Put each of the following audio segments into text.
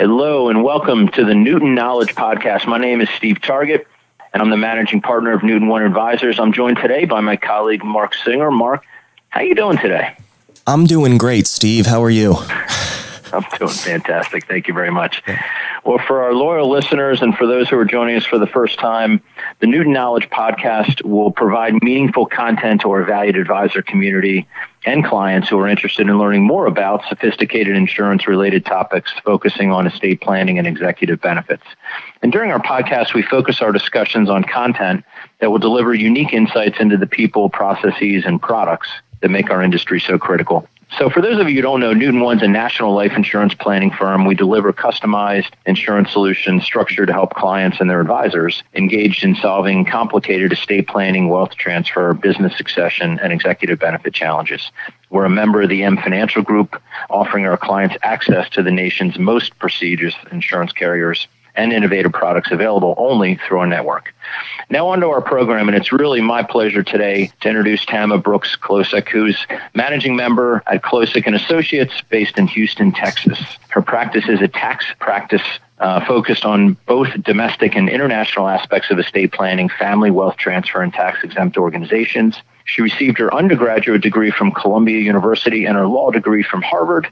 Hello, and welcome to the Newton Knowledge Podcast. My name is Steve Target, and I'm the managing partner of Newton One Advisors. I'm joined today by my colleague Mark Singer. Mark, how you doing today? I'm doing great, Steve. How are you? I'm doing fantastic. Thank you very much. Well, for our loyal listeners and for those who are joining us for the first time, the Newton Knowledge Podcast will provide meaningful content to our valued advisor community and clients who are interested in learning more about sophisticated insurance related topics focusing on estate planning and executive benefits. And during our podcast, we focus our discussions on content that will deliver unique insights into the people, processes, and products that make our industry so critical. So, for those of you who don't know, Newton One's a national life insurance planning firm. We deliver customized insurance solutions structured to help clients and their advisors engaged in solving complicated estate planning, wealth transfer, business succession, and executive benefit challenges. We're a member of the M Financial Group, offering our clients access to the nation's most prestigious insurance carriers and innovative products available only through our network. Now, on to our program, and it's really my pleasure today to introduce Tama Brooks Klosek, who's managing member at Klosek and Associates based in Houston, Texas. Her practice is a tax practice uh, focused on both domestic and international aspects of estate planning, family wealth transfer, and tax exempt organizations. She received her undergraduate degree from Columbia University and her law degree from Harvard.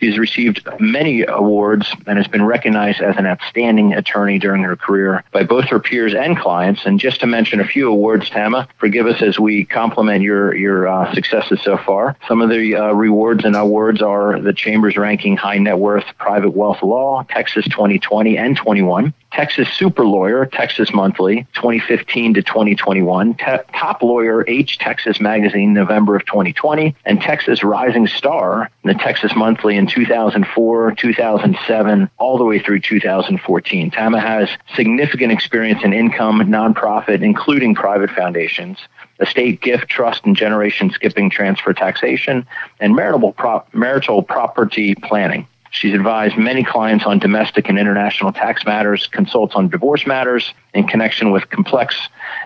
She's received many awards and has been recognized as an outstanding attorney during her career by both her peers and clients. And just to mention a few awards, Tama, forgive us as we compliment your your uh, successes so far. Some of the uh, rewards and awards are the Chambers ranking High Net Worth Private Wealth Law, Texas 2020 and 21. Texas Super Lawyer, Texas Monthly, 2015 to 2021, Te- Top Lawyer H Texas Magazine, November of 2020, and Texas Rising Star, the Texas Monthly in 2004, 2007, all the way through 2014. Tama has significant experience in income, nonprofit, including private foundations, estate gift, trust, and generation skipping transfer taxation, and marital, prop- marital property planning. She's advised many clients on domestic and international tax matters, consults on divorce matters in connection with complex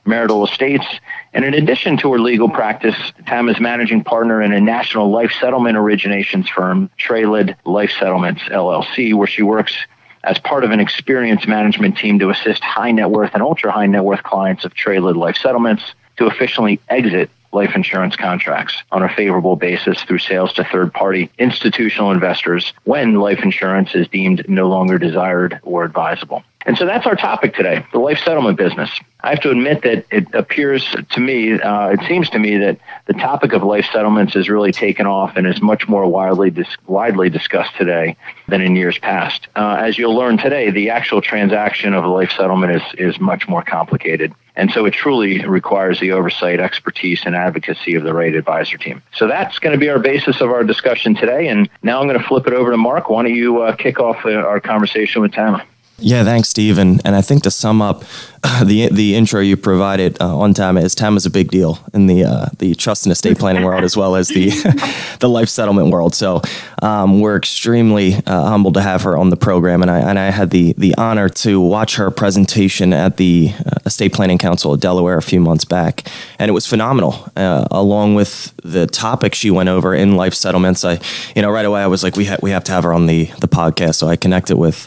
marital estates. And in addition to her legal practice, Tam is managing partner in a national life settlement originations firm, Traylid Life Settlements LLC, where she works as part of an experienced management team to assist high net worth and ultra high net worth clients of Traylid Life Settlements to efficiently exit life insurance contracts on a favorable basis through sales to third party institutional investors when life insurance is deemed no longer desired or advisable. And so that's our topic today the life settlement business. I have to admit that it appears to me, uh, it seems to me that the topic of life settlements has really taken off and is much more widely dis- widely discussed today than in years past. Uh, as you'll learn today, the actual transaction of a life settlement is is much more complicated. And so it truly requires the oversight, expertise, and advocacy of the right advisor team. So that's going to be our basis of our discussion today. And now I'm going to flip it over to Mark. Why don't you uh, kick off uh, our conversation with Tama? Yeah, thanks, Steve. And, and I think to sum up the the intro you provided uh, on Tama is Tama is a big deal in the uh, the trust and estate planning world as well as the the life settlement world. So um, we're extremely uh, humbled to have her on the program, and I and I had the the honor to watch her presentation at the uh, Estate Planning Council of Delaware a few months back, and it was phenomenal. Uh, along with the topic she went over in life settlements, I you know right away I was like we ha- we have to have her on the the podcast. So I connected with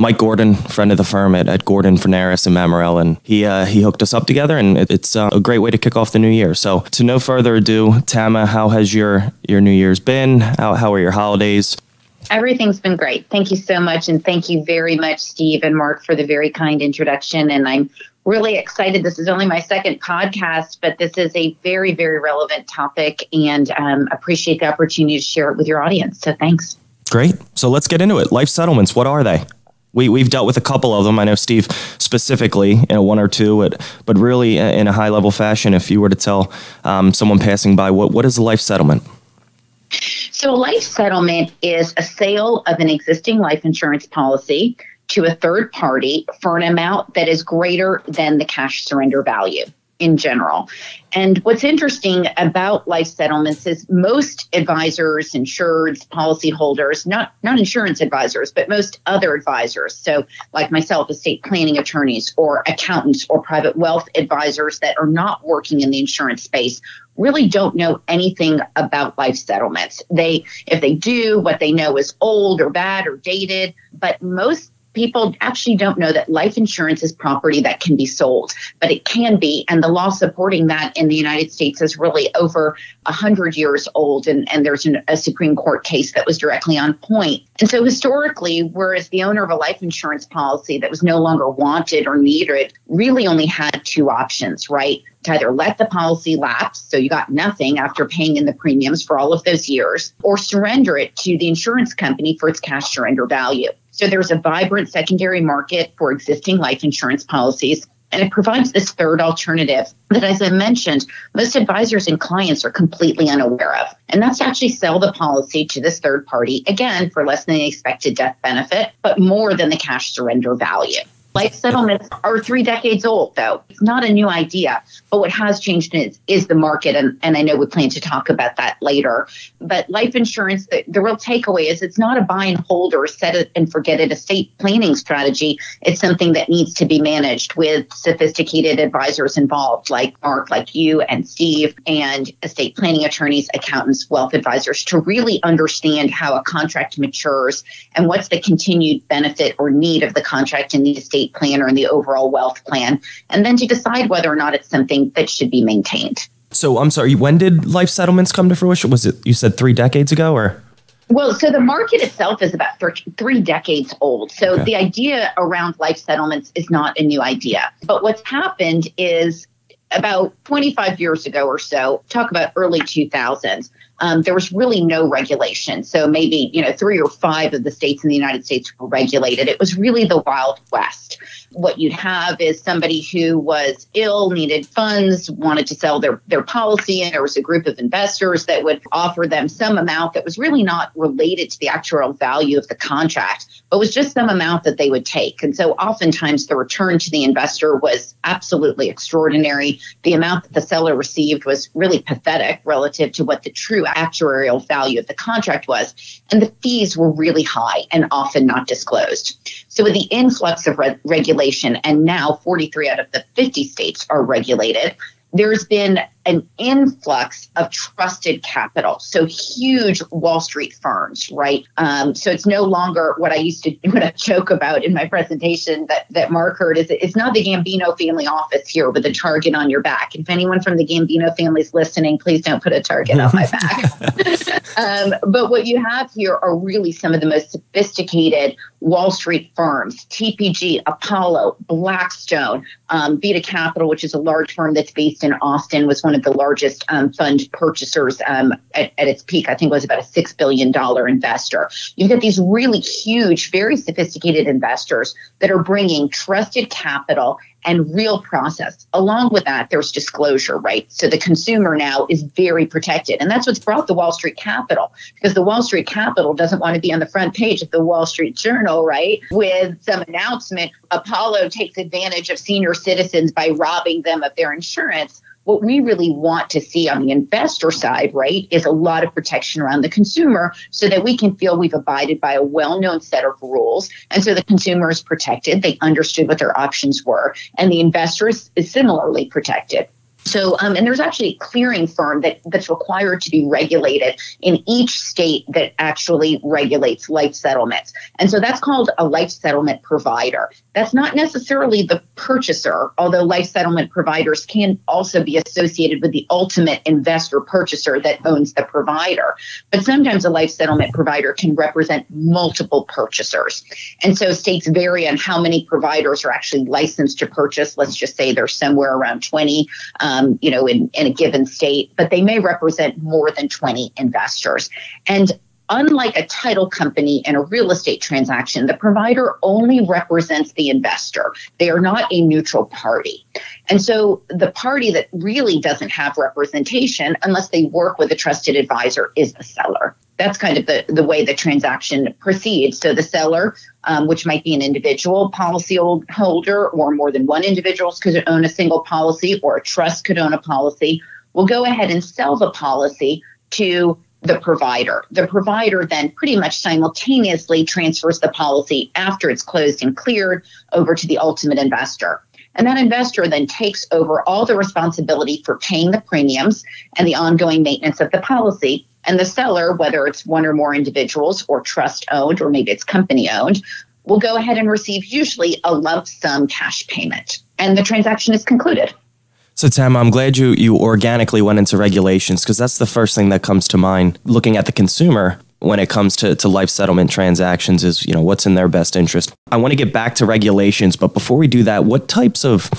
Mike Gordon, friend of the firm at, at Gordon Fournaris and Mammarella, and he uh, he hooked us up together, and it, it's uh, a great way to kick off the new year. So, to no further ado, Tama, how has your your New Year's been? How how are your holidays? Everything's been great. Thank you so much, and thank you very much, Steve and Mark, for the very kind introduction. And I'm really excited. This is only my second podcast, but this is a very, very relevant topic, and um, appreciate the opportunity to share it with your audience. So, thanks. Great. So let's get into it. Life settlements. What are they? We, we've dealt with a couple of them. I know Steve specifically, you know, one or two, but, but really in a high level fashion, if you were to tell um, someone passing by, what, what is a life settlement? So, a life settlement is a sale of an existing life insurance policy to a third party for an amount that is greater than the cash surrender value. In general. And what's interesting about life settlements is most advisors, insureds, policyholders, not, not insurance advisors, but most other advisors, so like myself, estate planning attorneys or accountants or private wealth advisors that are not working in the insurance space, really don't know anything about life settlements. They, if they do, what they know is old or bad or dated, but most people actually don't know that life insurance is property that can be sold, but it can be. And the law supporting that in the United States is really over 100 years old. And, and there's an, a Supreme Court case that was directly on point. And so historically, whereas the owner of a life insurance policy that was no longer wanted or needed really only had two options, right? to either let the policy lapse, so you got nothing after paying in the premiums for all of those years, or surrender it to the insurance company for its cash surrender value. So there's a vibrant secondary market for existing life insurance policies. And it provides this third alternative that, as I mentioned, most advisors and clients are completely unaware of. And that's to actually sell the policy to this third party, again, for less than the expected death benefit, but more than the cash surrender value. Life settlements are three decades old, though. It's not a new idea. But what has changed is, is the market. And, and I know we plan to talk about that later. But life insurance, the, the real takeaway is it's not a buy and hold or set it and forget it estate planning strategy. It's something that needs to be managed with sophisticated advisors involved, like Mark, like you and Steve, and estate planning attorneys, accountants, wealth advisors, to really understand how a contract matures and what's the continued benefit or need of the contract in the estate estate plan or in the overall wealth plan, and then to decide whether or not it's something that should be maintained. So I'm sorry, when did life settlements come to fruition? Was it you said three decades ago or? Well, so the market itself is about three decades old. So okay. the idea around life settlements is not a new idea. But what's happened is about 25 years ago or so, talk about early 2000s, um, there was really no regulation. So maybe, you know, three or five of the states in the United States were regulated. It was really the Wild West. What you'd have is somebody who was ill, needed funds, wanted to sell their, their policy, and there was a group of investors that would offer them some amount that was really not related to the actual value of the contract, but was just some amount that they would take. And so oftentimes the return to the investor was absolutely extraordinary. The amount that the seller received was really pathetic relative to what the true actuarial value of the contract was. And the fees were really high and often not disclosed. So, with the influx of re- regulation, and now 43 out of the 50 states are regulated, there's been an influx of trusted capital. So huge Wall Street firms, right? Um, so it's no longer what I used to what I joke about in my presentation that that Mark heard is it's not the Gambino family office here with a target on your back. If anyone from the Gambino family is listening, please don't put a target on my back. um, but what you have here are really some of the most sophisticated Wall Street firms: TPG, Apollo, Blackstone, um, Vida Capital, which is a large firm that's based in Austin, was one one of the largest um, fund purchasers um, at, at, its peak. I think was about a six billion dollar investor. You get these really huge, very sophisticated investors that are bringing trusted capital and real process. Along with that, there's disclosure, right? So the consumer now is very protected. And that's what's brought the Wall Street Capital because the Wall Street Capital doesn't want to be on the front page of the Wall Street Journal, right? With some announcement, Apollo takes advantage of senior citizens by robbing them of their insurance what we really want to see on the investor side, right, is a lot of protection around the consumer so that we can feel we've abided by a well known set of rules. And so the consumer is protected. They understood what their options were. And the investor is, is similarly protected. So, um, and there's actually a clearing firm that, that's required to be regulated in each state that actually regulates life settlements. And so that's called a life settlement provider. That's not necessarily the purchaser, although life settlement providers can also be associated with the ultimate investor purchaser that owns the provider. But sometimes a life settlement provider can represent multiple purchasers. And so states vary on how many providers are actually licensed to purchase. Let's just say there's somewhere around 20. Um, you know, in, in a given state, but they may represent more than 20 investors. And unlike a title company in a real estate transaction, the provider only represents the investor. They are not a neutral party. And so the party that really doesn't have representation, unless they work with a trusted advisor, is the seller. That's kind of the, the way the transaction proceeds. So the seller, um, which might be an individual policy holder or more than one individual could own a single policy or a trust could own a policy, will go ahead and sell the policy to the provider. The provider then pretty much simultaneously transfers the policy after it's closed and cleared over to the ultimate investor. And that investor then takes over all the responsibility for paying the premiums and the ongoing maintenance of the policy. And the seller, whether it's one or more individuals or trust owned or maybe it's company owned, will go ahead and receive usually a lump sum cash payment. And the transaction is concluded. So, Tam, I'm glad you, you organically went into regulations because that's the first thing that comes to mind. Looking at the consumer when it comes to, to life settlement transactions is you know what's in their best interest. I want to get back to regulations but before we do that what types of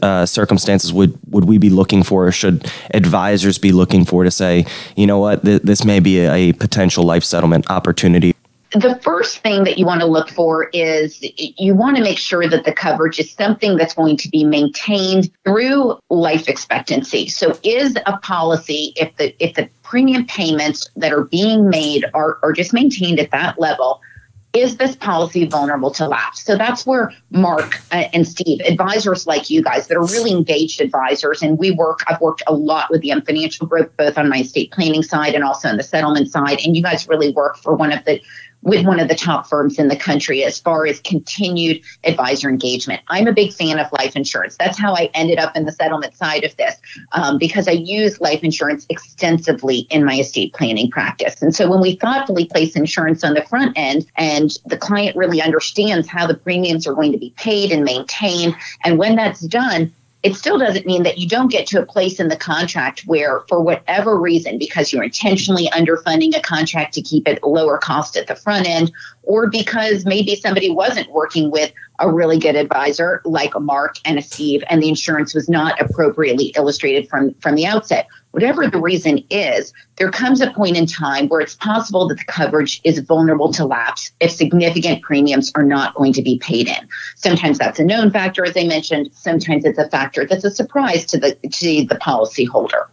uh, circumstances would, would we be looking for or should advisors be looking for to say you know what? Th- this may be a, a potential life settlement opportunity the first thing that you want to look for is you want to make sure that the coverage is something that's going to be maintained through life expectancy. So is a policy if the if the premium payments that are being made are, are just maintained at that level, is this policy vulnerable to lapse? So that's where Mark uh, and Steve, advisors like you guys that are really engaged advisors, and we work, I've worked a lot with the M Financial Group, both on my estate planning side and also on the settlement side. And you guys really work for one of the with one of the top firms in the country as far as continued advisor engagement. I'm a big fan of life insurance. That's how I ended up in the settlement side of this um, because I use life insurance extensively in my estate planning practice. And so when we thoughtfully place insurance on the front end and the client really understands how the premiums are going to be paid and maintained, and when that's done, it still doesn't mean that you don't get to a place in the contract where, for whatever reason, because you're intentionally underfunding a contract to keep it lower cost at the front end, or because maybe somebody wasn't working with a really good advisor like a Mark and a Steve, and the insurance was not appropriately illustrated from, from the outset. Whatever the reason is, there comes a point in time where it's possible that the coverage is vulnerable to lapse if significant premiums are not going to be paid in. Sometimes that's a known factor, as I mentioned. Sometimes it's a factor that's a surprise to the to the policyholder.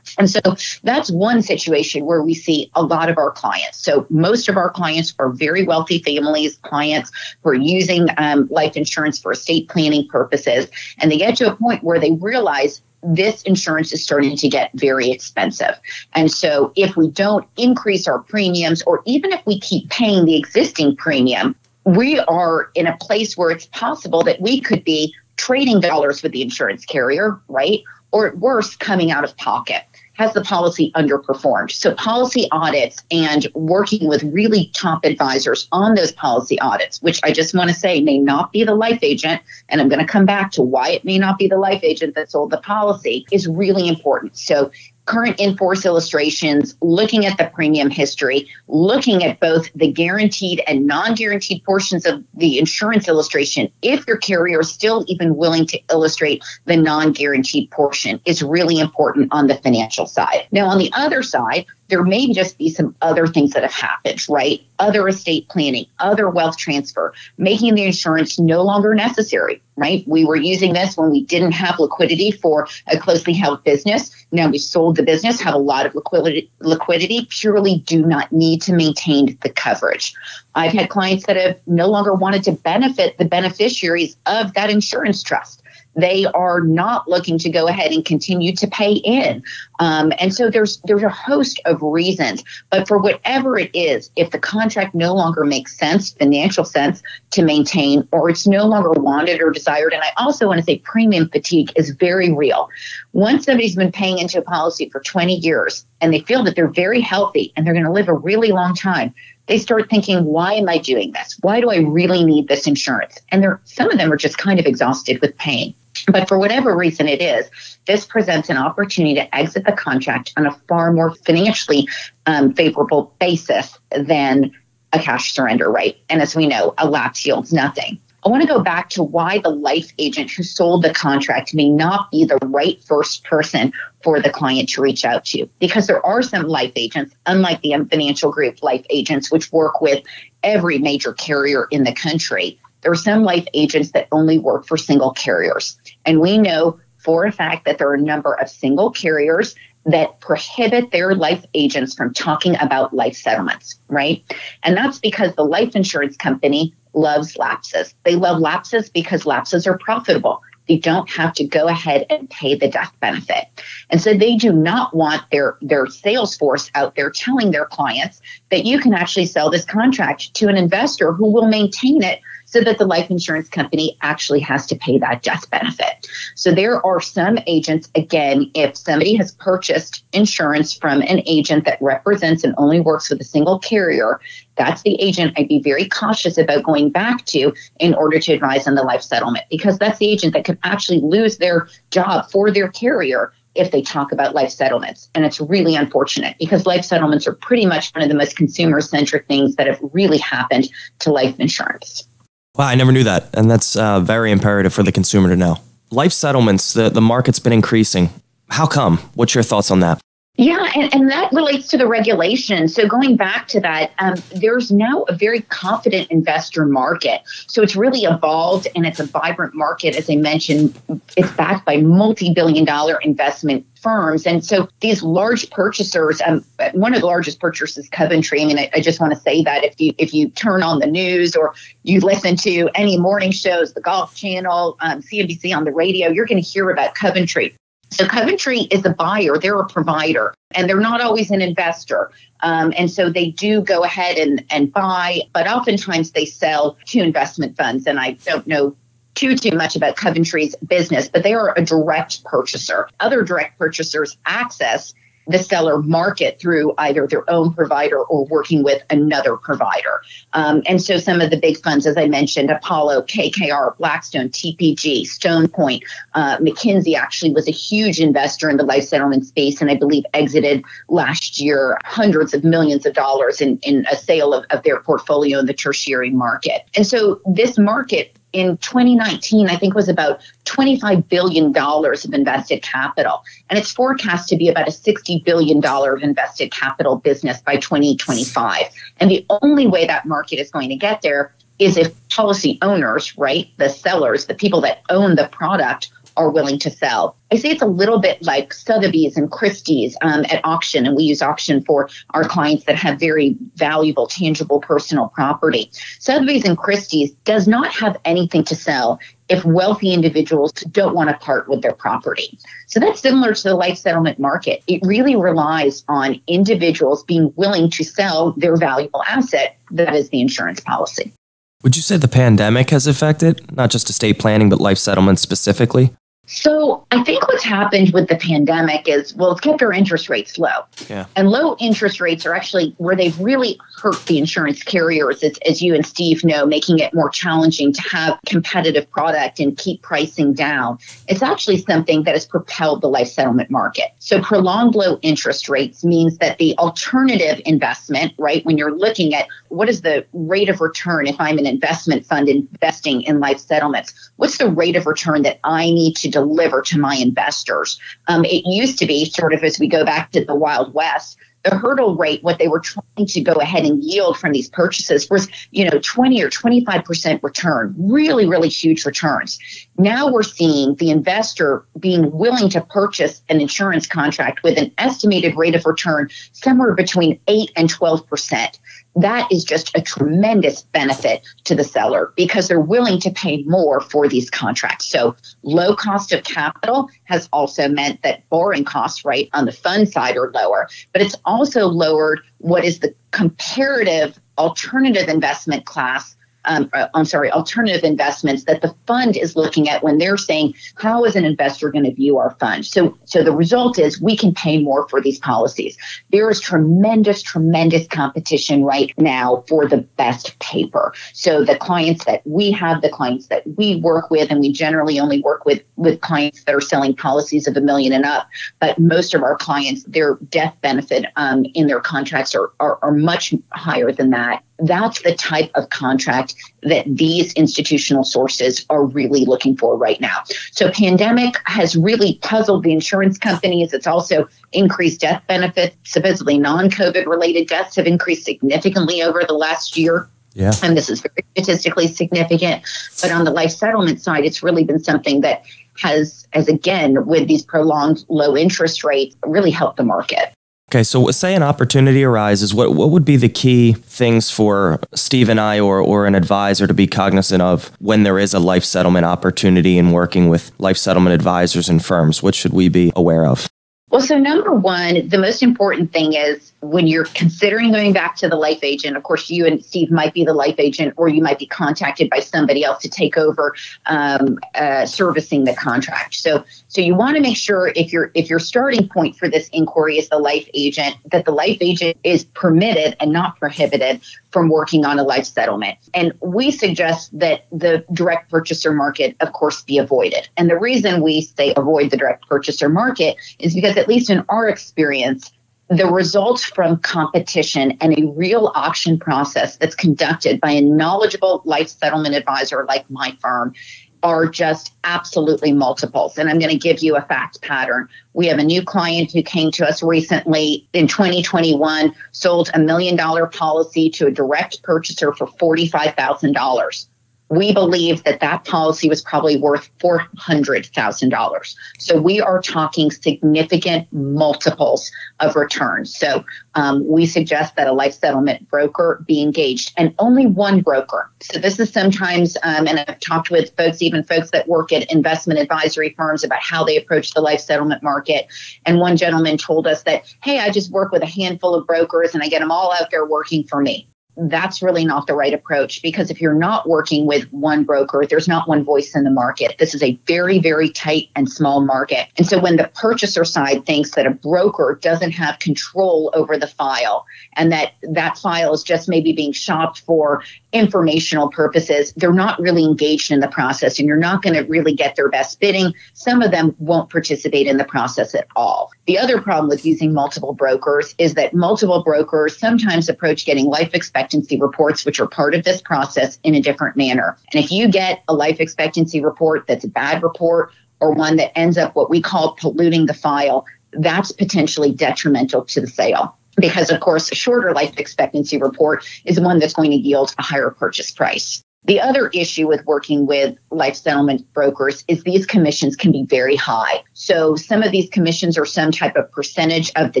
And so that's one situation where we see a lot of our clients. So most of our clients are very wealthy families, clients who are using um, life insurance for estate planning purposes. And they get to a point where they realize this insurance is starting to get very expensive. And so if we don't increase our premiums, or even if we keep paying the existing premium, we are in a place where it's possible that we could be trading dollars with the insurance carrier, right? Or at worst, coming out of pocket has the policy underperformed? So, policy audits and working with really top advisors on those policy audits, which I just want to say may not be the life agent, and I'm going to come back to why it may not be the life agent that sold the policy, is really important. So, current in force illustrations, looking at the premium history, looking at both the guaranteed and non guaranteed portions of the insurance illustration, if your carrier is still even willing to illustrate the non guaranteed portion, is really important on the financial side. Now, on the other side, there may just be some other things that have happened, right? Other estate planning, other wealth transfer, making the insurance no longer necessary, right? We were using this when we didn't have liquidity for a closely held business. Now we sold the business, have a lot of liquidity, liquidity, purely do not need to maintain the coverage. I've had clients that have no longer wanted to benefit the beneficiaries of that insurance trust they are not looking to go ahead and continue to pay in. Um, and so there's there's a host of reasons. But for whatever it is, if the contract no longer makes sense, financial sense to maintain, or it's no longer wanted or desired, and I also want to say premium fatigue is very real. Once somebody's been paying into a policy for 20 years and they feel that they're very healthy and they're going to live a really long time, they start thinking, why am I doing this? Why do I really need this insurance? And some of them are just kind of exhausted with pain. But for whatever reason it is, this presents an opportunity to exit the contract on a far more financially um, favorable basis than a cash surrender rate. And as we know, a lapse yields nothing. I want to go back to why the life agent who sold the contract may not be the right first person for the client to reach out to. Because there are some life agents, unlike the Financial Group life agents, which work with every major carrier in the country, there are some life agents that only work for single carriers. And we know for a fact that there are a number of single carriers that prohibit their life agents from talking about life settlements, right? And that's because the life insurance company loves lapses. They love lapses because lapses are profitable. They don't have to go ahead and pay the death benefit. And so they do not want their, their sales force out there telling their clients that you can actually sell this contract to an investor who will maintain it so that the life insurance company actually has to pay that death benefit. So there are some agents, again, if somebody has purchased insurance from an agent that represents and only works with a single carrier, that's the agent I'd be very cautious about going back to in order to advise on the life settlement because that's the agent that could actually lose their job for their carrier if they talk about life settlements. And it's really unfortunate because life settlements are pretty much one of the most consumer centric things that have really happened to life insurance. Wow, I never knew that. And that's uh, very imperative for the consumer to know. Life settlements, the, the market's been increasing. How come? What's your thoughts on that? Yeah, and, and that relates to the regulation. So going back to that, um, there's now a very confident investor market. So it's really evolved and it's a vibrant market. As I mentioned, it's backed by multi-billion dollar investment firms. And so these large purchasers, um, one of the largest purchasers is Coventry. I mean, I, I, just want to say that if you if you turn on the news or you listen to any morning shows, the Golf Channel, um, CNBC on the radio, you're going to hear about Coventry. So Coventry is a buyer, they're a provider, and they're not always an investor. Um, and so they do go ahead and, and buy, but oftentimes they sell to investment funds. And I don't know too too much about Coventry's business, but they are a direct purchaser. Other direct purchasers access the seller market through either their own provider or working with another provider. Um, and so some of the big funds, as I mentioned, Apollo, KKR, Blackstone, TPG, Stone Point, uh, McKinsey actually was a huge investor in the life settlement space and I believe exited last year hundreds of millions of dollars in, in a sale of, of their portfolio in the tertiary market. And so this market in 2019, I think was about $25 billion of invested capital. And it's forecast to be about a $60 billion of invested capital business by 2025. And the only way that market is going to get there is if policy owners, right, the sellers, the people that own the product, are willing to sell. I say it's a little bit like Sotheby's and Christie's um, at auction, and we use auction for our clients that have very valuable, tangible personal property. Sotheby's and Christie's does not have anything to sell if wealthy individuals don't want to part with their property. So that's similar to the life settlement market. It really relies on individuals being willing to sell their valuable asset, that is the insurance policy. Would you say the pandemic has affected not just estate planning, but life settlements specifically? So I think what's happened with the pandemic is, well, it's kept our interest rates low. Yeah. And low interest rates are actually where they've really hurt the insurance carriers, as, as you and Steve know, making it more challenging to have competitive product and keep pricing down. It's actually something that has propelled the life settlement market. So prolonged low interest rates means that the alternative investment, right, when you're looking at what is the rate of return if I'm an investment fund investing in life settlements, what's the rate of return that I need to deliver to my investors. Um, it used to be sort of as we go back to the Wild West, the hurdle rate, what they were trying to go ahead and yield from these purchases was, you know, 20 or 25% return, really, really huge returns. Now we're seeing the investor being willing to purchase an insurance contract with an estimated rate of return somewhere between 8 and 12% that is just a tremendous benefit to the seller because they're willing to pay more for these contracts. So low cost of capital has also meant that borrowing costs, right, on the fund side are lower, but it's also lowered what is the comparative alternative investment class um, uh, I'm sorry, alternative investments that the fund is looking at when they're saying, how is an investor going to view our fund? So, so the result is we can pay more for these policies. There is tremendous, tremendous competition right now for the best paper. So the clients that we have, the clients that we work with, and we generally only work with with clients that are selling policies of a million and up. But most of our clients, their death benefit um, in their contracts are, are, are much higher than that that's the type of contract that these institutional sources are really looking for right now. So pandemic has really puzzled the insurance companies. It's also increased death benefits. Supposedly non-COVID related deaths have increased significantly over the last year. Yeah. And this is very statistically significant. But on the life settlement side, it's really been something that has, as again, with these prolonged low interest rates, really helped the market. Okay, so say an opportunity arises, what what would be the key things for Steve and I or or an advisor to be cognizant of when there is a life settlement opportunity in working with life settlement advisors and firms? What should we be aware of? Well, so number one, the most important thing is when you're considering going back to the life agent, of course, you and Steve might be the life agent, or you might be contacted by somebody else to take over um, uh, servicing the contract. So, so you want to make sure if your if your starting point for this inquiry is the life agent, that the life agent is permitted and not prohibited from working on a life settlement. And we suggest that the direct purchaser market, of course, be avoided. And the reason we say avoid the direct purchaser market is because, at least in our experience, the results from competition and a real auction process that's conducted by a knowledgeable life settlement advisor like my firm are just absolutely multiples. And I'm going to give you a fact pattern. We have a new client who came to us recently in 2021, sold a million dollar policy to a direct purchaser for $45,000 we believe that that policy was probably worth $400,000. So we are talking significant multiples of returns. So um, we suggest that a life settlement broker be engaged and only one broker. So this is sometimes, um, and I've talked with folks, even folks that work at investment advisory firms about how they approach the life settlement market. And one gentleman told us that, hey, I just work with a handful of brokers and I get them all out there working for me that's really not the right approach because if you're not working with one broker, there's not one voice in the market. This is a very, very tight and small market. And so when the purchaser side thinks that a broker doesn't have control over the file and that that file is just maybe being shopped for informational purposes, they're not really engaged in the process and you're not going to really get their best bidding. Some of them won't participate in the process at all. The other problem with using multiple brokers is that multiple brokers sometimes approach getting life expectancy reports, which are part of this process, in a different manner. And if you get a life expectancy report that's a bad report or one that ends up what we call polluting the file, that's potentially detrimental to the sale because of course a shorter life expectancy report is one that's going to yield a higher purchase price. The other issue with working with life settlement brokers is these commissions can be very high. So some of these commissions are some type of percentage of the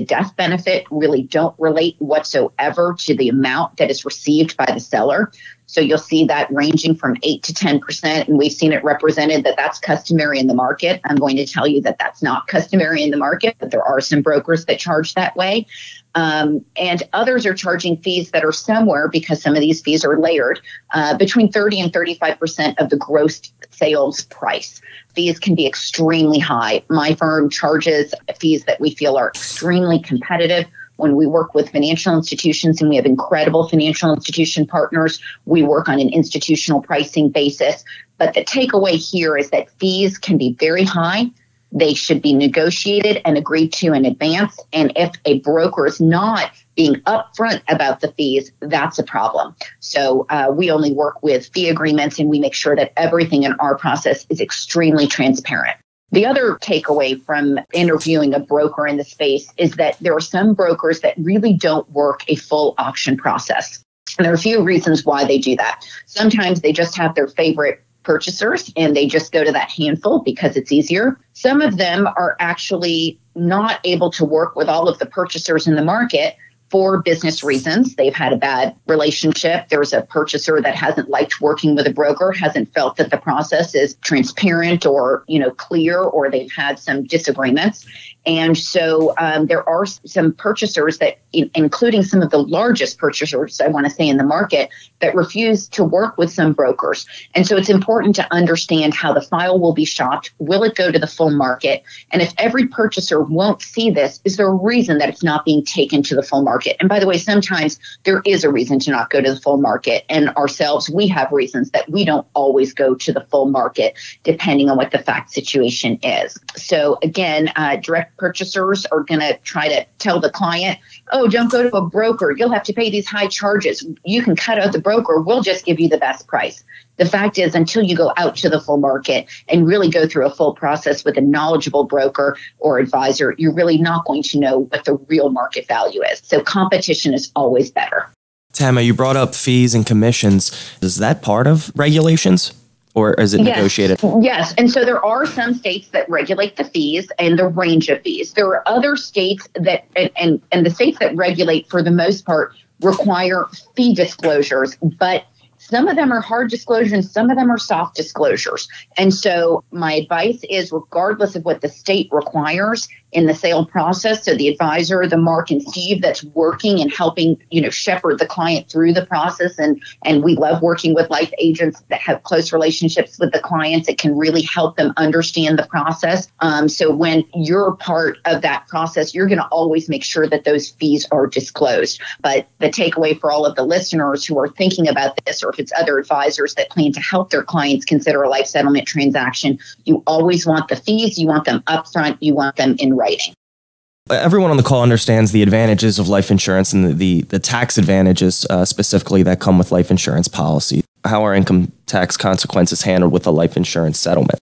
death benefit, really don't relate whatsoever to the amount that is received by the seller. So you'll see that ranging from 8 to 10%. And we've seen it represented that that's customary in the market. I'm going to tell you that that's not customary in the market, but there are some brokers that charge that way. Um, and others are charging fees that are somewhere because some of these fees are layered uh, between 30 and 35% of the gross sales price. Fees can be extremely high. My firm charges fees that we feel are extremely competitive when we work with financial institutions and we have incredible financial institution partners, we work on an institutional pricing basis. But the takeaway here is that fees can be very high. They should be negotiated and agreed to in advance. And if a broker is not being upfront about the fees, that's a problem. So uh, we only work with fee agreements and we make sure that everything in our process is extremely transparent. The other takeaway from interviewing a broker in the space is that there are some brokers that really don't work a full auction process. And there are a few reasons why they do that. Sometimes they just have their favorite purchasers and they just go to that handful because it's easier. Some of them are actually not able to work with all of the purchasers in the market for business reasons. They've had a bad relationship. There's a purchaser that hasn't liked working with a broker, hasn't felt that the process is transparent or, you know, clear, or they've had some disagreements. And so um, there are some purchasers that, including some of the largest purchasers, I want to say in the market, that refuse to work with some brokers. And so it's important to understand how the file will be shopped. Will it go to the full market? And if every purchaser won't see this, is there a reason that it's not being taken to the full market? And by the way, sometimes there is a reason to not go to the full market. And ourselves, we have reasons that we don't always go to the full market, depending on what the fact situation is. So again, uh, direct purchasers are going to try to tell the client, oh, don't go to a broker. You'll have to pay these high charges. You can cut out the broker. We'll just give you the best price. The fact is, until you go out to the full market and really go through a full process with a knowledgeable broker or advisor, you're really not going to know what the real market value is. So competition is always better. Tama, you brought up fees and commissions. Is that part of regulations? Or is it yes. negotiated? Yes. And so there are some states that regulate the fees and the range of fees. There are other states that, and, and, and the states that regulate for the most part require fee disclosures, but some of them are hard disclosures, some of them are soft disclosures. And so my advice is regardless of what the state requires in the sale process, so the advisor, the Mark and Steve that's working and helping, you know, shepherd the client through the process and and we love working with life agents that have close relationships with the clients. It can really help them understand the process. Um, so when you're part of that process, you're going to always make sure that those fees are disclosed. But the takeaway for all of the listeners who are thinking about this or if it's other advisors that plan to help their clients consider a life settlement transaction. You always want the fees, you want them upfront, you want them in writing. Everyone on the call understands the advantages of life insurance and the, the, the tax advantages uh, specifically that come with life insurance policy. How are income tax consequences handled with a life insurance settlement?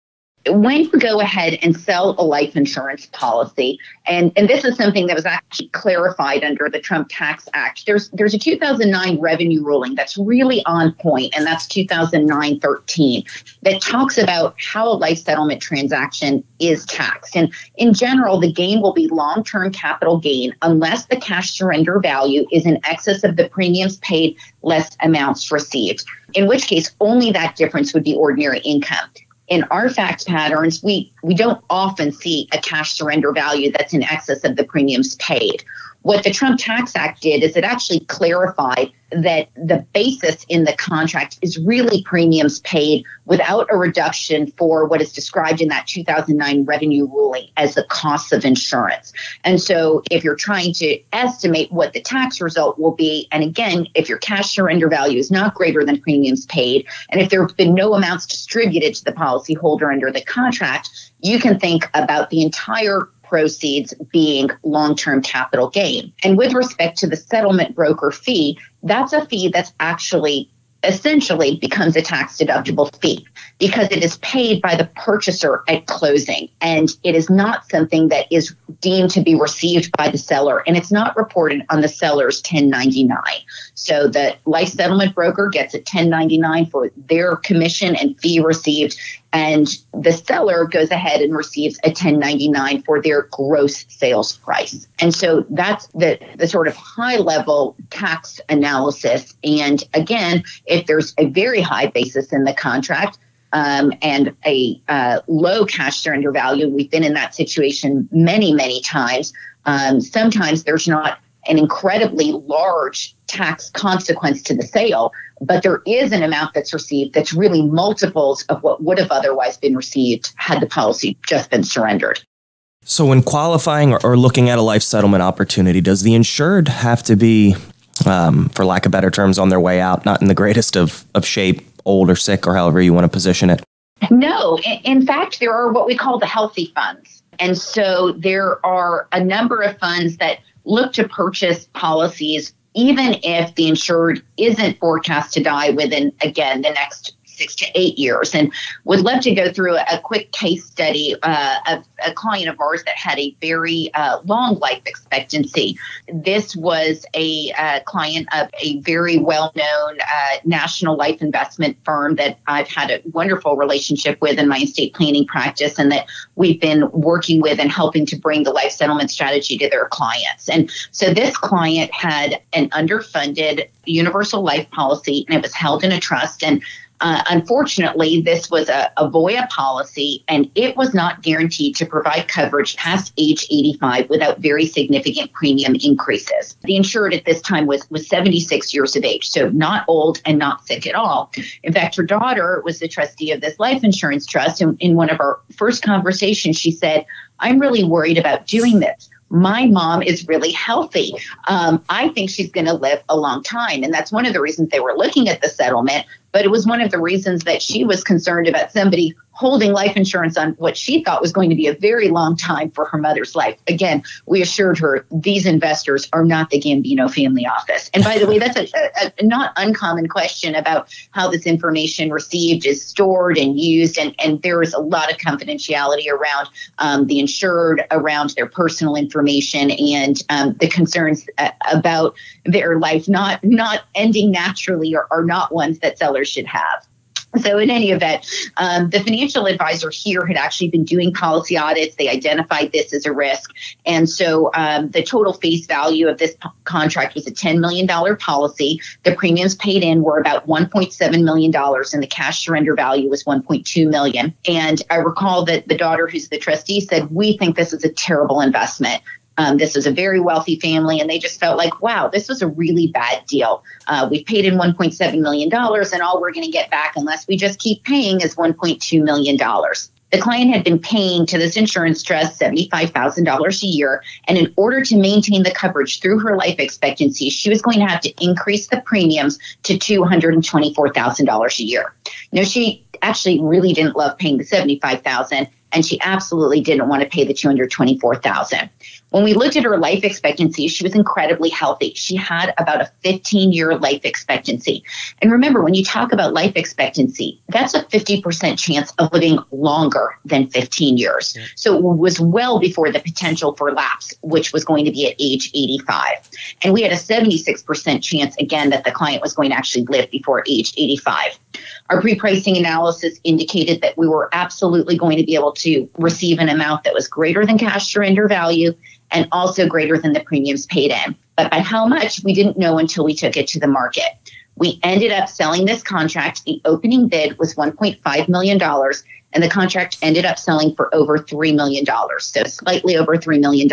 When you go ahead and sell a life insurance policy, and, and this is something that was actually clarified under the Trump Tax Act, there's there's a 2009 revenue ruling that's really on point, and that's 2009-13 that talks about how a life settlement transaction is taxed. And in general, the gain will be long-term capital gain unless the cash surrender value is in excess of the premiums paid less amounts received. In which case, only that difference would be ordinary income in our fact patterns, we, we don't often see a cash surrender value that's in excess of the premiums paid. What the Trump Tax Act did is it actually clarified that the basis in the contract is really premiums paid without a reduction for what is described in that 2009 revenue ruling as the cost of insurance. And so if you're trying to estimate what the tax result will be, and again, if your cash surrender value is not greater than premiums paid, and if there have been no amounts distributed to the policyholder under the contract, you can think about the entire proceeds being long term capital gain. And with respect to the settlement broker fee, that's a fee that's actually essentially becomes a tax deductible fee because it is paid by the purchaser at closing and it is not something that is deemed to be received by the seller and it's not reported on the seller's 1099 so the life settlement broker gets a 1099 for their commission and fee received and the seller goes ahead and receives a 1099 for their gross sales price. And so that's the, the sort of high level tax analysis. And again, if there's a very high basis in the contract, um, and a uh, low cash surrender value. We've been in that situation many, many times. Um, sometimes there's not an incredibly large tax consequence to the sale, but there is an amount that's received that's really multiples of what would have otherwise been received had the policy just been surrendered. So, when qualifying or, or looking at a life settlement opportunity, does the insured have to be, um, for lack of better terms, on their way out, not in the greatest of, of shape, old or sick, or however you want to position it? No. In fact, there are what we call the healthy funds. And so there are a number of funds that look to purchase policies even if the insured isn't forecast to die within, again, the next six to eight years. And would love to go through a, quick case study uh, of a client of ours that had a very uh, long life expectancy. This was a uh, client of a very well known uh, national life investment firm that I've had a wonderful relationship with in my estate planning practice and that we've been working with and helping to bring the life settlement strategy to their clients. And so this client had an underfunded universal life policy and it was held in a trust. And uh, unfortunately, this was a, a Voya policy, and it was not guaranteed to provide coverage past age 85 without very significant premium increases. The insured at this time was, was 76 years of age, so not old and not sick at all. In fact, her daughter was the trustee of this life insurance trust. And in one of our first conversations, she said, I'm really worried about doing this my mom is really healthy. Um, I think she's going to live a long time. And that's one of the reasons they were looking at the settlement. But it was one of the reasons that she was concerned about somebody holding life insurance on what she thought was going to be a very long time for her mother's life. Again, we assured her these investors are not the Gambino family office. And by the way, that's a, a, a not uncommon question about how this information received is stored and used. And, and there is a lot of confidentiality around um, the insured, around their personal information, and um, the concerns uh, about their life not not ending naturally are, are not ones that sellers should have. So, in any event, um, the financial advisor here had actually been doing policy audits. They identified this as a risk. And so um, the total face value of this p- contract was a $10 million policy. The premiums paid in were about $1.7 million, and the cash surrender value was 1.2 million. And I recall that the daughter, who's the trustee, said, We think this is a terrible investment. Um, this was a very wealthy family, and they just felt like, wow, this was a really bad deal. Uh, we paid in $1.7 million, and all we're going to get back, unless we just keep paying, is $1.2 million. The client had been paying to this insurance trust $75,000 a year. And in order to maintain the coverage through her life expectancy, she was going to have to increase the premiums to $224,000 a year. Know, she actually really didn't love paying the 75,000 and she absolutely didn't want to pay the 224,000. When we looked at her life expectancy, she was incredibly healthy. She had about a 15 year life expectancy. And remember, when you talk about life expectancy, that's a 50% chance of living longer than 15 years. Yeah. So it was well before the potential for lapse, which was going to be at age 85. And we had a 76% chance, again, that the client was going to actually live before age 85. Our pre pricing analysis indicated that we were absolutely going to be able to receive an amount that was greater than cash surrender value and also greater than the premiums paid in. But by how much, we didn't know until we took it to the market. We ended up selling this contract. The opening bid was $1.5 million, and the contract ended up selling for over $3 million, so slightly over $3 million.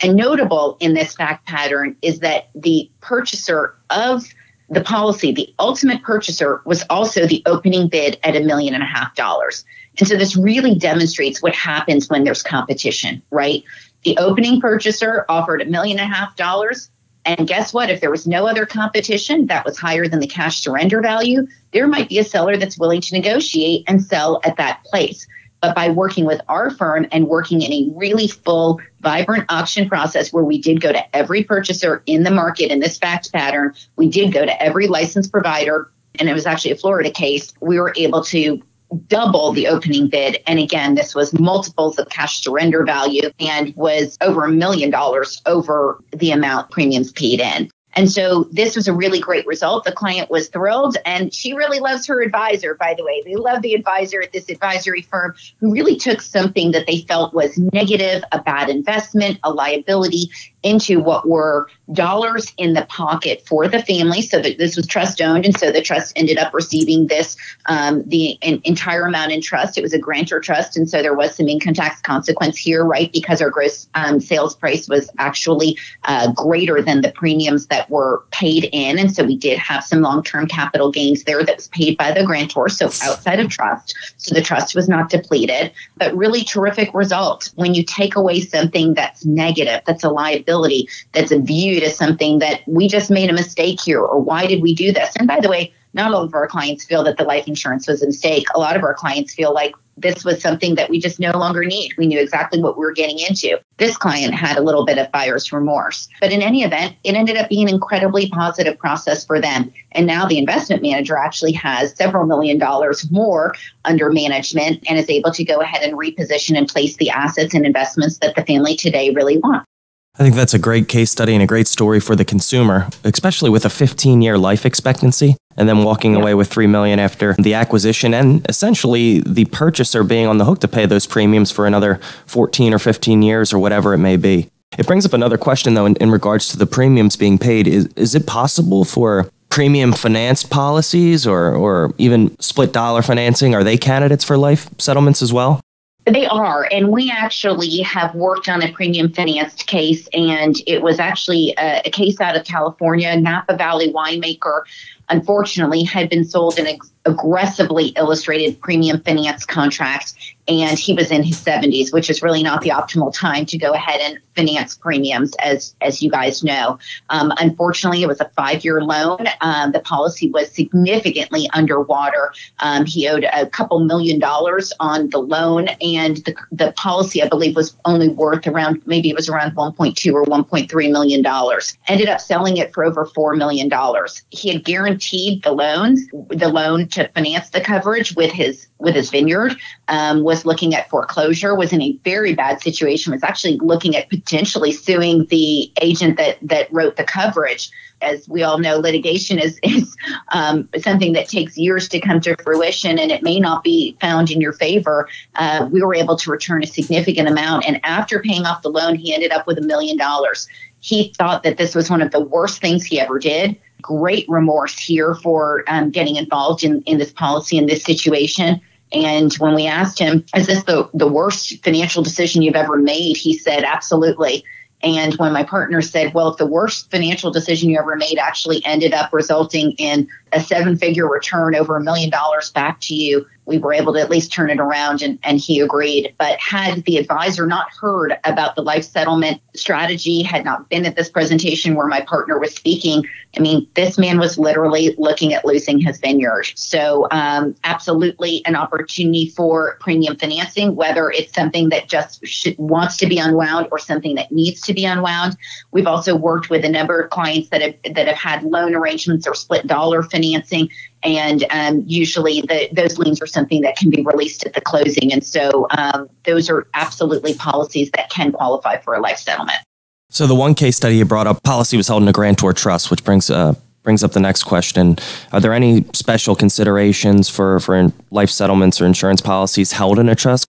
And notable in this fact pattern is that the purchaser of the policy, the ultimate purchaser, was also the opening bid at a million and a half dollars. And so this really demonstrates what happens when there's competition, right? The opening purchaser offered a million and a half dollars. And guess what? If there was no other competition that was higher than the cash surrender value, there might be a seller that's willing to negotiate and sell at that place. But by working with our firm and working in a really full, vibrant auction process where we did go to every purchaser in the market in this fact pattern, we did go to every licensed provider, and it was actually a Florida case, we were able to double the opening bid. And again, this was multiples of cash surrender value and was over a million dollars over the amount premiums paid in. And so this was a really great result. The client was thrilled and she really loves her advisor, by the way. They love the advisor at this advisory firm who really took something that they felt was negative, a bad investment, a liability, into what were dollars in the pocket for the family. So that this was trust owned, and so the trust ended up receiving this um, the entire amount in trust. It was a grantor trust, and so there was some income tax consequence here, right? Because our gross um, sales price was actually uh, greater than the premiums that were paid in, and so we did have some long term capital gains there that was paid by the grantor, so outside of trust. So the trust was not depleted, but really terrific result when you take away something that's negative, that's a liability liability that's viewed as something that we just made a mistake here or why did we do this? And by the way, not all of our clients feel that the life insurance was a mistake. A lot of our clients feel like this was something that we just no longer need. We knew exactly what we were getting into. This client had a little bit of buyer's remorse. But in any event, it ended up being an incredibly positive process for them. And now the investment manager actually has several million dollars more under management and is able to go ahead and reposition and place the assets and investments that the family today really want. I think that's a great case study and a great story for the consumer, especially with a 15 year life expectancy and then walking yeah. away with 3 million after the acquisition and essentially the purchaser being on the hook to pay those premiums for another 14 or 15 years or whatever it may be. It brings up another question though in, in regards to the premiums being paid. Is is it possible for premium financed policies or or even split dollar financing are they candidates for life settlements as well? They are. And we actually have worked on a premium financed case, and it was actually a, a case out of California, Napa Valley winemaker unfortunately had been sold in ex- aggressively illustrated premium finance contract and he was in his 70s which is really not the optimal time to go ahead and finance premiums as as you guys know. Um, unfortunately it was a five year loan. Um, the policy was significantly underwater. Um, he owed a couple million dollars on the loan and the, the policy i believe was only worth around maybe it was around 1.2 or 1.3 million dollars. Ended up selling it for over four million dollars. He had guaranteed the loans the loan to finance the coverage with his with his vineyard um, was looking at foreclosure was in a very bad situation was actually looking at potentially suing the agent that that wrote the coverage as we all know, litigation is, is um, something that takes years to come to fruition and it may not be found in your favor. Uh, we were able to return a significant amount. And after paying off the loan, he ended up with a million dollars. He thought that this was one of the worst things he ever did. Great remorse here for um, getting involved in, in this policy in this situation. And when we asked him, is this the, the worst financial decision you've ever made? He said, absolutely. And when my partner said, well, if the worst financial decision you ever made actually ended up resulting in a seven figure return over a million dollars back to you, we were able to at least turn it around and, and he agreed. But had the advisor not heard about the life settlement strategy, had not been at this presentation where my partner was speaking, I mean, this man was literally looking at losing his vineyard. So, um, absolutely an opportunity for premium financing, whether it's something that just should, wants to be unwound or something that needs to be unwound. We've also worked with a number of clients that have that have had loan arrangements or split dollar financing and um, usually the, those liens are something that can be released at the closing. And so um, those are absolutely policies that can qualify for a life settlement. So the one case study you brought up, policy was held in a grantor trust, which brings uh, brings up the next question: Are there any special considerations for for life settlements or insurance policies held in a trust?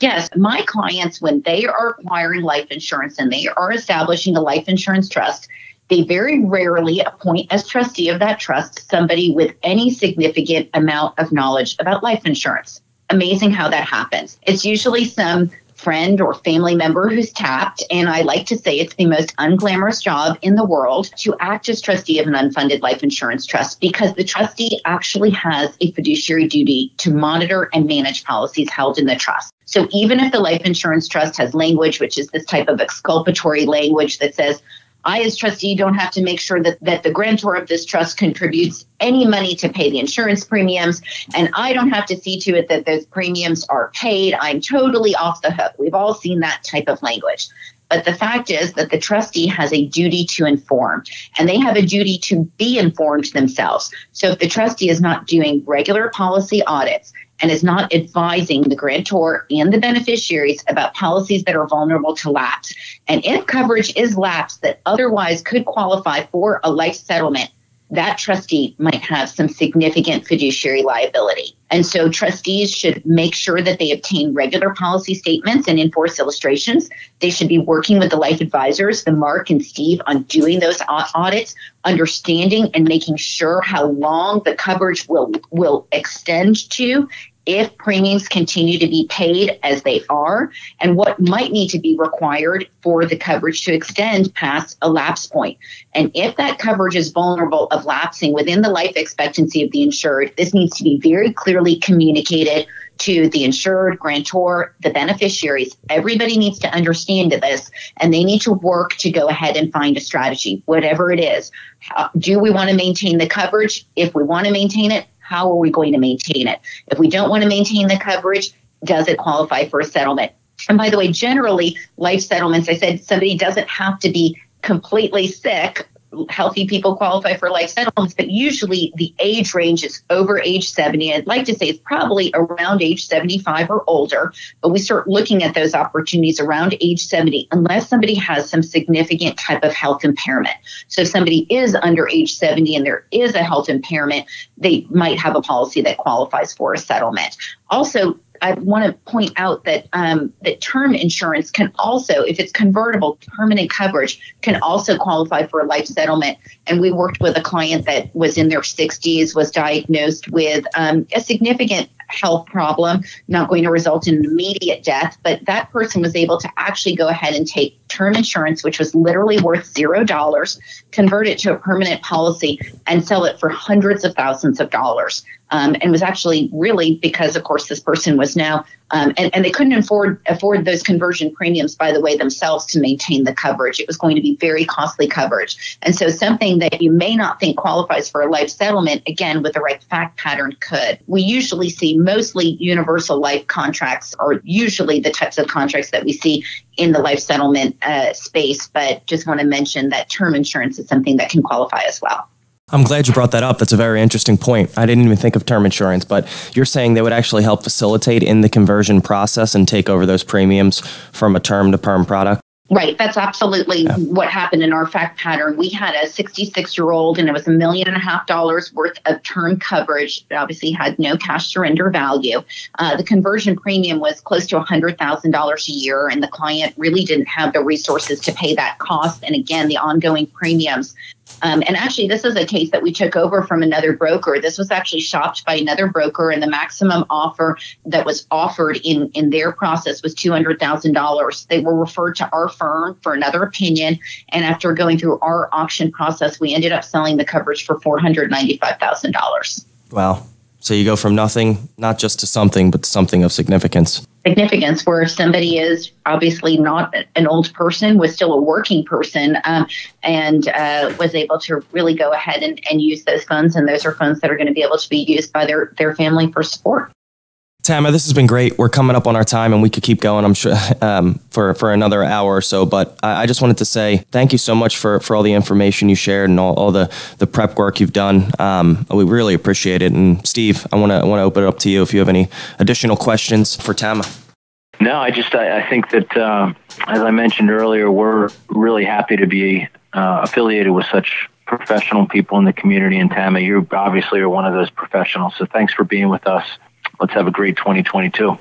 Yes, my clients, when they are acquiring life insurance and they are establishing a life insurance trust, they very rarely appoint as trustee of that trust somebody with any significant amount of knowledge about life insurance. Amazing how that happens. It's usually some friend or family member who's tapped, and I like to say it's the most unglamorous job in the world to act as trustee of an unfunded life insurance trust because the trustee actually has a fiduciary duty to monitor and manage policies held in the trust. So even if the life insurance trust has language, which is this type of exculpatory language that says, I, as trustee, don't have to make sure that, that the grantor of this trust contributes any money to pay the insurance premiums, and I don't have to see to it that those premiums are paid. I'm totally off the hook. We've all seen that type of language. But the fact is that the trustee has a duty to inform, and they have a duty to be informed themselves. So if the trustee is not doing regular policy audits, and is not advising the grantor and the beneficiaries about policies that are vulnerable to lapse. And if coverage is lapsed that otherwise could qualify for a life settlement, that trustee might have some significant fiduciary liability. And so trustees should make sure that they obtain regular policy statements and in-force illustrations. They should be working with the life advisors, the Mark and Steve, on doing those audits, understanding and making sure how long the coverage will, will extend to if premiums continue to be paid as they are and what might need to be required for the coverage to extend past a lapse point. And if that coverage is vulnerable of lapsing within the life expectancy of the insured, this needs to be very clearly communicated to the insured, grantor, the beneficiaries. Everybody needs to understand this and they need to work to go ahead and find a strategy, whatever it is. Uh, do we want to maintain the coverage? If we want to maintain it, how are we going to maintain it? If we don't want to maintain the coverage, does it qualify for a settlement? And by the way, generally, life settlements, I said somebody doesn't have to be completely sick healthy people qualify for life settlements, but usually the age range is over age 70. I'd like to say it's probably around age 75 or older, but we start looking at those opportunities around age 70 unless somebody has some significant type of health impairment. So if somebody is under age 70 and there is a health impairment, they might have a policy that qualifies for a settlement. Also, I want to point out that um, that term insurance can also, if it's convertible, permanent coverage can also qualify for a life settlement. And we worked with a client that was in their 60s, was diagnosed with um, a significant health problem, not going to result in immediate death, but that person was able to actually go ahead and take term insurance, which was literally worth zero dollars, convert it to a permanent policy, and sell it for hundreds of thousands of dollars. Um, and was actually really because, of course, this person was now um, and, and they couldn't afford afford those conversion premiums, by the way, themselves to maintain the coverage. It was going to be very costly coverage. And so something that you may not think qualifies for a life settlement, again, with the right fact pattern could. We usually see mostly universal life contracts are usually the types of contracts that we see in the life settlement uh, space, but just want to mention that term insurance is something that can qualify as well. I'm glad you brought that up. That's a very interesting point. I didn't even think of term insurance, but you're saying they would actually help facilitate in the conversion process and take over those premiums from a term to perm product? Right. That's absolutely yeah. what happened in our fact pattern. We had a 66 year old and it was a million and a half dollars worth of term coverage. It obviously had no cash surrender value. Uh, the conversion premium was close to $100,000 a year, and the client really didn't have the resources to pay that cost. And again, the ongoing premiums um, and actually, this is a case that we took over from another broker. This was actually shopped by another broker, and the maximum offer that was offered in, in their process was $200,000. They were referred to our firm for another opinion. And after going through our auction process, we ended up selling the coverage for $495,000. Wow. So you go from nothing, not just to something, but something of significance. Significance, where somebody is obviously not an old person, was still a working person, um, and uh, was able to really go ahead and, and use those funds. And those are funds that are going to be able to be used by their, their family for support. Tama, this has been great. We're coming up on our time, and we could keep going. I'm sure um, for for another hour or so. But I, I, just wanted to say thank you so much for for all the information you shared and all, all the the prep work you've done. Um, we really appreciate it. And Steve, I want to want to open it up to you if you have any additional questions for Tama. No, I just I, I think that uh, as I mentioned earlier, we're really happy to be uh, affiliated with such professional people in the community. And Tama, you obviously are one of those professionals. So thanks for being with us let's have a great 2022.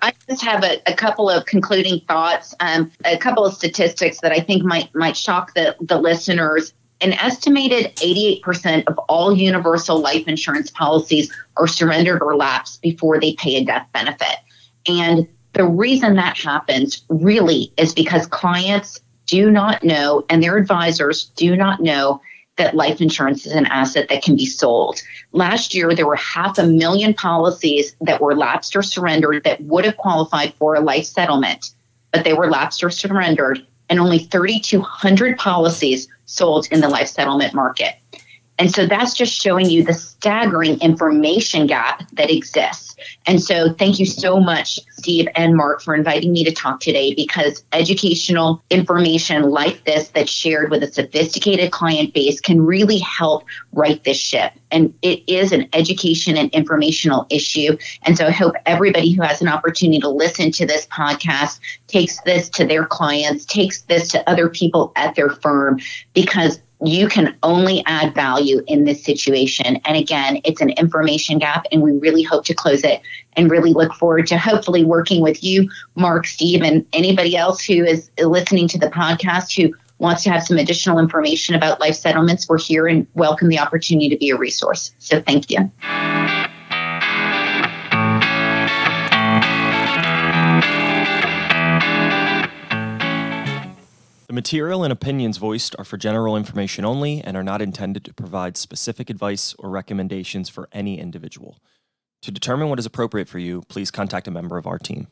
I just have a, a couple of concluding thoughts, um, a couple of statistics that I think might might shock the, the listeners. An estimated 88% of all universal life insurance policies are surrendered or lapsed before they pay a death benefit. And the reason that happens really is because clients do not know and their advisors do not know that life insurance is an asset that can be sold. Last year, there were half a million policies that were lapsed or surrendered that would have qualified for a life settlement, but they were lapsed or surrendered, and only 3,200 policies sold in the life settlement market. And so that's just showing you the staggering information gap that exists. And so thank you so much, Steve and Mark, for inviting me to talk today because educational information like this that's shared with a sophisticated client base can really help right this ship. And it is an education and informational issue. And so I hope everybody who has an opportunity to listen to this podcast takes this to their clients, takes this to other people at their firm, because you can only add value in this situation. And again, it's an information gap, and we really hope to close it and really look forward to hopefully working with you, Mark, Steve, and anybody else who is listening to the podcast who wants to have some additional information about life settlements. We're here and welcome the opportunity to be a resource. So thank you. The material and opinions voiced are for general information only and are not intended to provide specific advice or recommendations for any individual. To determine what is appropriate for you, please contact a member of our team.